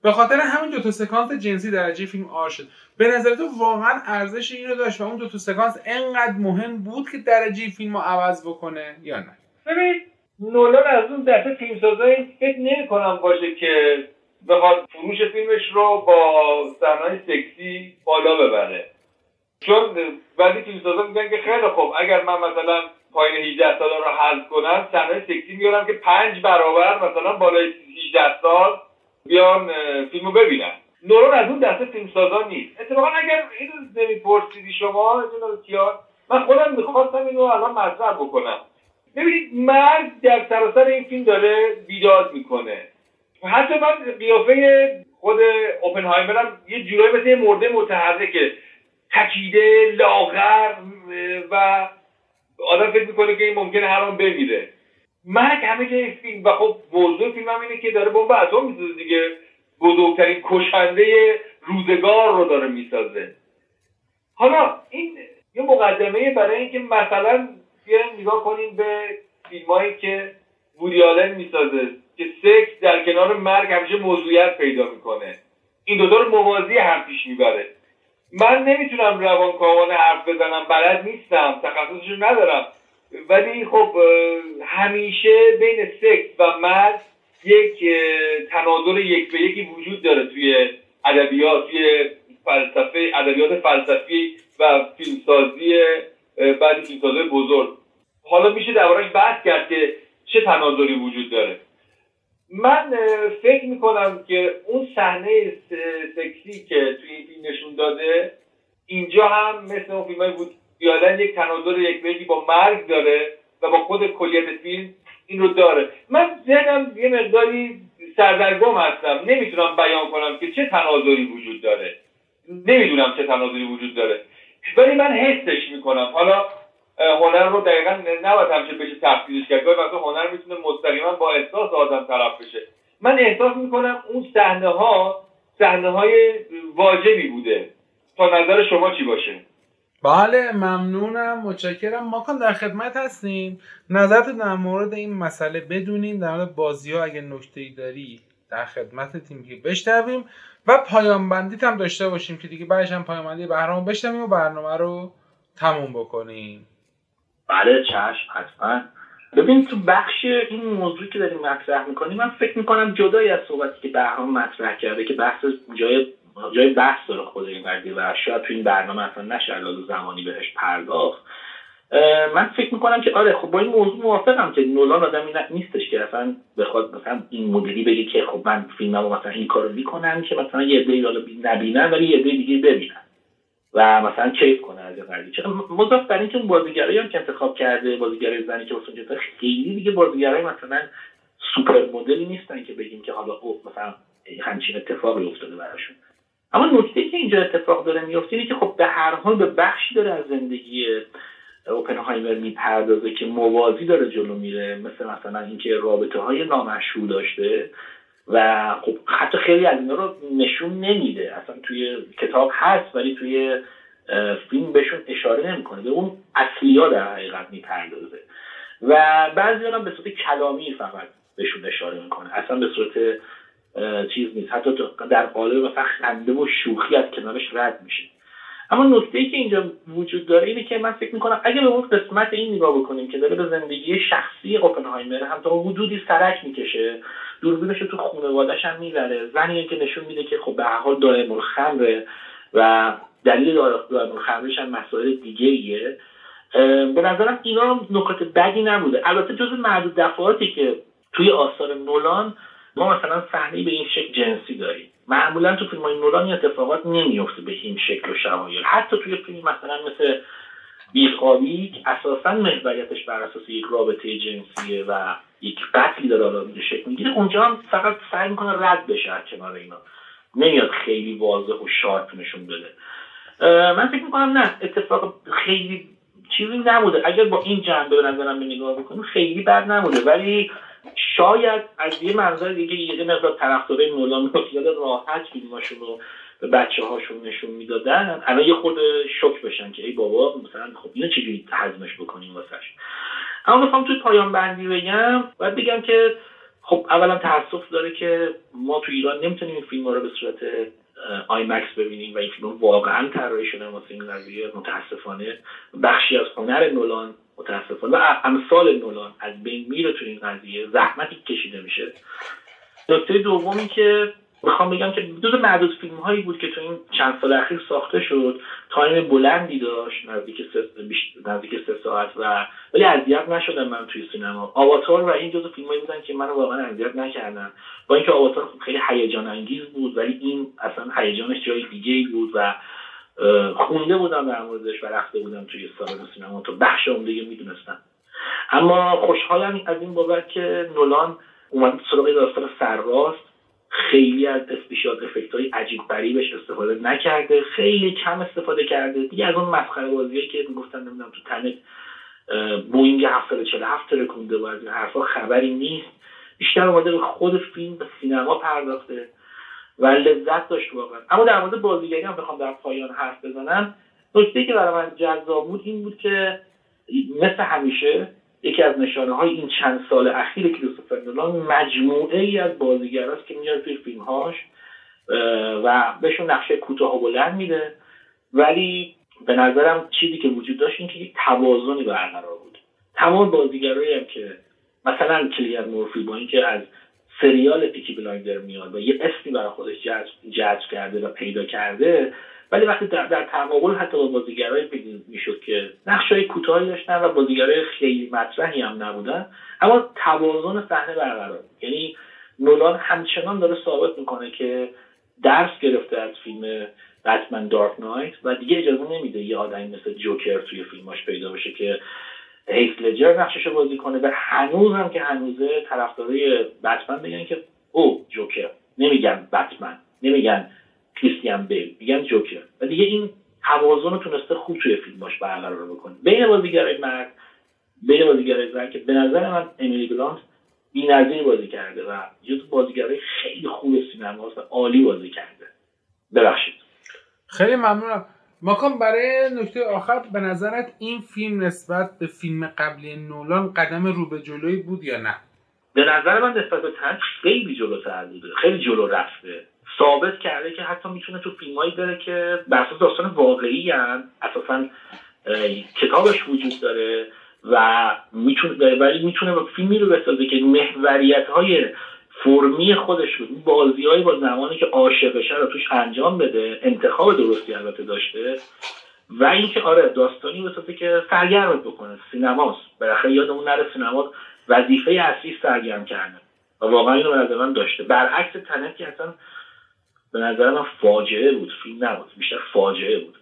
Speaker 1: به خاطر همین دو تا سکانس جنسی درجه فیلم R شد. به نظر تو واقعا ارزش اینو داشت و اون دو تا سکانس انقدر مهم بود که درجه فیلم رو عوض بکنه یا نه؟
Speaker 2: ببین نولان از اون دسته فیلمسازایی فکر نمی کنم باشه که بخواد فروش فیلمش رو با صحنه‌های سکسی بالا ببره. چون بعضی فیلمسازا میگن که خیلی خوب اگر من مثلا پایین 18 سال رو حذف کنم صحنه سکسی میارم که پنج برابر مثلا بالای 18 سال بیان فیلمو ببینن. نورون از اون دسته فیلمسازا نیست. اتفاقا اگر اینو نمیپرسیدی شما من خودم می‌خواستم اینو الان مطرح بکنم. ببینید مرگ در سراسر این فیلم داره بیداد می‌کنه. حتی من قیافه خود اوپنهایمر یه جورایی مثل مرده متحرکه تکیده لاغر و آدم فکر می‌کنه که این ممکنه هر آن بمیره. مرگ همه جای فیلم و خب موضوع فیلم هم اینه که داره بمب اتم می‌سازه دیگه. بزرگترین کشنده روزگار رو داره می‌سازه. حالا این یه مقدمه برای اینکه مثلا بیایم نگاه کنیم به فیلمایی که وودی می‌سازه که سکس در کنار مرگ همیشه موضوعیت پیدا می‌کنه. این دوتا رو موازی هم پیش می‌بره. من نمی‌تونم روانکاوانه حرف بزنم بلد نیستم تخصصش ندارم. ولی خب همیشه بین سکس و مرگ یک تناظر یک به یکی وجود داره توی ادبیات توی فلسفه ادبیات فلسفی و فیلمسازی بعضی فیلمسازهای بزرگ. حالا میشه دربارهش بحث کرد که چه تناظری وجود داره. من فکر می‌کنم که اون صحنه سکسی که توی این فیلم نشون داده اینجا هم مثل اون فیلم بود بیادن یک تناظر یک بیگی با مرگ داره و با خود کلیت فیلم این رو داره. من ذهنم یه مقداری سردرگم هستم. نمی‌تونم بیان کنم که چه تناظری وجود داره. نمی‌دونم چه تناظری وجود داره. ولی من حسش می‌کنم. حالا هنر رو دقیقا نباید همچه بشه تفسیرش کرد. گاهی هنر می‌تونه مستقیما با احساس آدم طرف بشه. من احساس می‌کنم اون صحنه ها صحنه های واجبی بوده. تا نظر شما چی باشه؟
Speaker 1: بله ممنونم. متشکرم. ما کن در خدمت هستیم نظرت در مورد این مسئله بدونیم در مورد بازی ها اگه نکته داری در خدمت تیم که بشنویم. و پایان بندیت هم داشته باشیم که دیگه بعدش هم پایان بندی بهرام بشنویم و برنامه رو تموم بکنیم.
Speaker 3: بله چشم حتما. ببین تو بخش این موضوعی که داریم مطرح می‌کنیم من فکر می‌کنم جدای از صحبتی که بهرام مطرح کرده که بحث جای جای بحث داره خود این قضیه و شاید تو این برنامه اصلا نشه زمانی بهش پرداخت. من فکر می‌کنم که آره خب با این موضوع موافقم که نولان آدمی نیستش که اصلا بخواد مثلا این مدلی بگه که خب من فیلممو مثلا این کارو می‌کنم که مثلا یه عده‌ای حالا نبینن ولی یه عده دیگه ببینن و مثلا کیف کنه از این چون مضاف بر اینکه اون بازیگرایی هم که انتخاب کرده بازیگرای زنی که واسه خیلی دیگه بازیگرای مثلا سوپر مدلی نیستن که بگیم که حالا او مثلا همچین اتفاقی افتاده براشون. اما نکته که اینجا اتفاق داره میفته اینه که خب به هر حال به بخشی داره از زندگی اوپنهایمر می‌پردازه که موازی داره جلو میره مثل مثلا اینکه رابطه های نامشروع داشته و خب حتی خیلی از اینا رو نشون نمیده. اصلا توی کتاب هست ولی توی فیلم بهشون اشاره نمی‌کنه. به اون اصلیا در حقیقت می‌پردازه. و بعضی هم به صورت کلامی فقط بهشون اشاره می‌کنه. اصلا به صورت چیز نیست. حتی در قالب مثلا خنده و شوخی از کنارش رد میشه. اما نکته ای که اینجا وجود داره اینه که من فکر می‌کنم اگه به اون قسمت این نگاه بکنیم که داره به زندگی شخصی اوپنهایمر هم تا حدودی سرک می‌کشه دوربینش تو خانوادهش هم می‌بره زنیه که نشون میده که خب به هر حال دائم الخمره و دلیل دائم الخمرش هم مسائل دیگه ایه به نظرم اینا نکات بدی نبوده. البته جز معدود دفعاتی که توی آثار نولان ما مثلا صحنه به این شکل جنسی داریم. معمولا تو فیلم های نولان این اتفاقات نمیفته به این شکل و شمایل. حتی توی فیلم مثلا مثل بیخوابی که اساسا محوریتش بر اساس یک رابطه جنسیه و یک قتلی داره حالا شکل می‌گیره. اونجا هم فقط سعی می‌کنه رد بشه از کنار اینا. نمیاد خیلی واضح و شارپ نشون بده. من فکر می‌کنم نه اتفاق خیلی چیزی نبوده. اگر با این جنبه به نظرم به نگاه بکنیم خیلی بد نبوده. ولی شاید از یه منظر دیگه یه مقدار طرفدارای نولان خیال راحت فیلماشون رو به بچه هاشون نشون می‌دادن. الان یه خود شک بشن که ای بابا مثلا خب اینو چجوری هضمش بکنیم واسش؟ اما می‌خوام توی پایان بندی بگم باید بگم که خب اولا تاسف داره که ما تو ایران نمی‌تونیم این فیلم رو به صورت مکس ببینیم و این فیلم واقعا طراحی شده واسه این قضیه. متاسفانه بخشی از هنر نولان متاسفانه. و امثال نولان از بین میره تو این قضیه. زحمتی کشیده میشه. نکته دومی که می‌خوام بگم که دو معدود فیلم هایی بود که تو این چند سال اخیر ساخته شد. تایم بلندی داشت نزدیک سه, نزدیک سه ساعت و ولی اذیت نشدم من توی سینما. آواتار و این جزو فیلم هایی بودن که من واقعا اذیت نکردن. با اینکه آواتار خیلی هیجان انگیز بود ولی این اصلا هیجانش جای دیگه بود و خونده بودم در موردش و رفته بودم توی سالن سینما. تو بخش عمده می‌دونستم. اما خوشحالم از این بابت که نولان اومد سراغ داستان سرراست. خیلی از اسپیشال افکت های عجیب غریبش استفاده نکرده. خیلی کم استفاده کرده. دیگه از اون مسخره بازیایی که می‌گفتن نمی‌دونم تو تنه بوینگ 747 ترکونده و از این حرفا خبری نیست. بیشتر اومده به خود فیلم به سینما پرداخته. و لذت داشت واقعا اما در مورد بازیگری هم بخوام در پایان حرف بزنم. نکته که برای من جذاب بود این بود که مثل همیشه یکی از نشانه های این چند سال اخیر کریستوفر نولان مجموعه ای از بازیگراست که میاد توی فیلمهاش و بهشون نقشه کوتاه و بلند میده. ولی به نظرم چیزی که وجود داشت این که یک توازنی برقرار بود. تمام بازیگرایی هم که مثلا کلیر مورفی با اینکه از سریال پیکی بلایندر میاد و یه اسمی برای خودش جذب کرده و پیدا کرده ولی وقتی در, در تقابل حتی با بازیگرای می‌شد که نقشای کوتاهی داشتن و بازیگرای خیلی مطرحی هم نبودن اما توازن صحنه برقرار. یعنی نولان همچنان داره ثابت می‌کنه که درس گرفته از فیلم بتمن دارک نایت و دیگه اجازه نمیده یه آدمی مثل جوکر توی فیلماش پیدا بشه که هیت لجر نقشش بازی کنه و هنوز هم که هنوزه طرفدارای بتمن بگن که او جوکر. نمیگن بتمن نمیگن کریستیان بیل میگن جوکر. و دیگه این توازن رو تونسته خوب توی فیلماش برقرار بکنه. بین بازیگرای مرد بین بازیگرای زن که به نظر من امیلی بلانت بی‌نظیر بازی کرده و یه تو بازیگرای خیلی خوب سینما و عالی بازی کرده. ببخشید.
Speaker 1: خیلی ممنونم. ماکان برای نکته آخر به نظرت این فیلم نسبت به فیلم قبلی نولان قدم رو به جلوی بود یا نه؟
Speaker 3: به نظر من نسبت به تنج خیلی جلوتر بوده خیلی جلو رفته. ثابت کرده که حتی می‌تونه تو فیلمایی بره که بر اساس داستان واقعی هم اساسا کتابش وجود داره و می‌تونه ولی می‌تونه فیلمی رو بسازه که محوریت های فرمی خودش رو بازی های با زمانی که عاشقشه رو توش انجام بده انتخاب درستی البته داشته و اینکه آره داستانی بسازه که سرگرمت بکنه. سینماست. بالاخره یادمون نره سینما وظیفه اصلی سرگرم کرده و واقعا اینو به من داشته. برعکس تنت که اصلا به نظر من فاجعه بود. فیلم نبود. بیشتر فاجعه بود.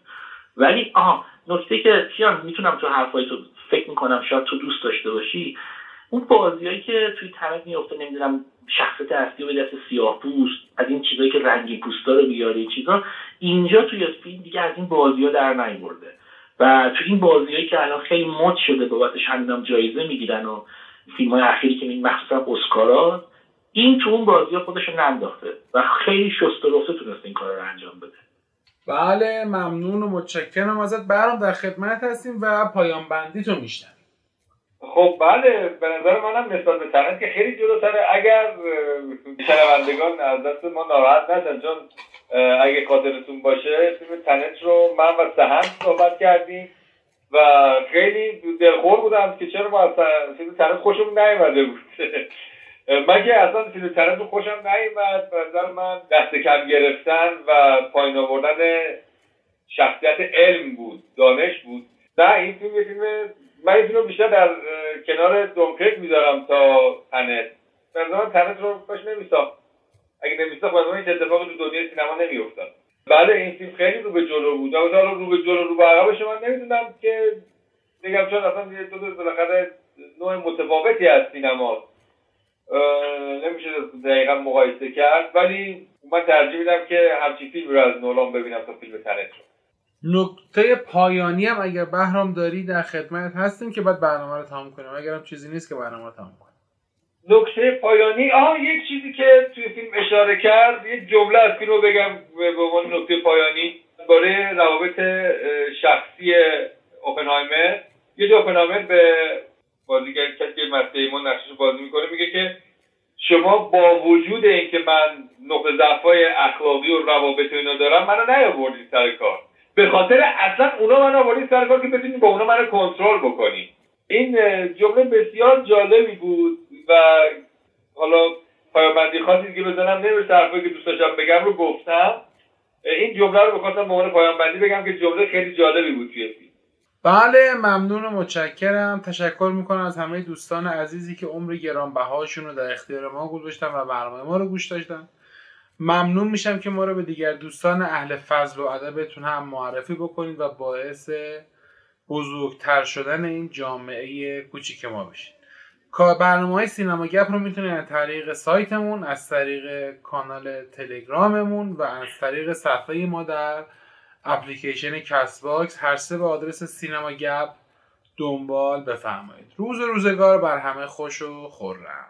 Speaker 3: ولی آه نکته که کیان می‌تونم تو حرفای تو فکر می‌کنم شاید تو دوست داشته باشی. اون بازیایی که توی تنت میفته نمی‌دونم شخصیت اصلی به دست سیاه پوست از این چیزایی که رنگی پوستا رو بیاره چیزا. اینجا توی فیلم دیگه از این بازی ها در نیورده. و تو این بازیایی که الان خیلی مد شده بابتش همینم جایزه می‌گیرن و فیلم های اخیری که مخصوصا اسکارا این تو اون بازی خودش رو ننداخته و خیلی شست و تونست این کار رو انجام بده.
Speaker 1: بله ممنون و متشکرم ازت. برام در خدمت هستیم و پایان بندی تو میشنم
Speaker 2: خب بله به نظر منم نسبت به تنت که خیلی جلوتره. اگر شنوندگان از دست ما ناراحت نشن چون اگه خاطرتون باشه فیلم تنت رو من و سهند صحبت کردیم و خیلی دلخور بودم که چرا ما از فیلم تنت خوشمون نیومده بود. (laughs) من که اصلا فیلم تنت رو خوشم نیومد؟ به نظر من دست کم گرفتن و پایین آوردن شخصیت علم بود دانش بود. نه این فیلم یه فیلم من این فیلم بیشتر در کنار دونکرک می‌ذارم تا تنت به نظر تنت رو باش نمیساخت. اگه نمیساخت به این اتفاق تو دنیای سینما نمیافتاد. بله این فیلم خیلی رو به جلو بود. و رو به جلو رو به عقبش من نمی‌دونم که بگم چون اصلا یه دو بالاخره نوع متفاوتی از سینما نمیشه دقیقا مقایسه کرد ولی من ترجیح میدم که همچین فیلم رو از نولان ببینم تا فیلم تنت رو
Speaker 1: نکته پایانی هم اگر بهرام داری در خدمت هستیم که بعد برنامه رو تمام کنیم. اگرم چیزی نیست که برنامه رو تمام کنیم.
Speaker 2: نکته پایانی. آه یک چیزی که توی فیلم اشاره کرد یک جمله از فیلم رو بگم به عنوان نکته پایانی. برای روابط شخصی اوپنهایمر یه جو اوپنهایمر به بازیگر کسی که مسیمون نقشش بازی می‌کنه میگه که شما با وجود اینکه من نقطه ضعفای اخلاقی و روابط اینا دارم منو نیاوردید سر کار. به خاطر اصلا اونا من آوردید سر کار که بتونید با اونا منو کنترل بکنید این جمله بسیار جالبی بود و حالا پایابندی خاصی که بزنم نمی‌رسه حرفایی که دوست داشتم بگم رو گفتم. این جمله رو بخواستم به عنوان پایان بندی بگم که جمله خیلی جالبی بود توی فیلم.
Speaker 1: بله ممنون و متشکرم. تشکر می‌کنم از همه دوستان عزیزی که عمر گرانبهاشون رو در اختیار ما گذاشتن و برنامه ما رو گوش داشتن. ممنون میشم که ما رو به دیگر دوستان اهل فضل و ادبتون هم معرفی بکنید و باعث بزرگتر شدن این جامعه کوچیک ما بشید. برنامه های سینما گپ رو می‌تونید از طریق سایتمون از طریق کانال تلگراممون و از طریق صفحه ما در اپلیکیشن Castbox هر سه به آدرس سینما گپ دنبال بفرمایید. روز روزگار بر همه خوش و خرم.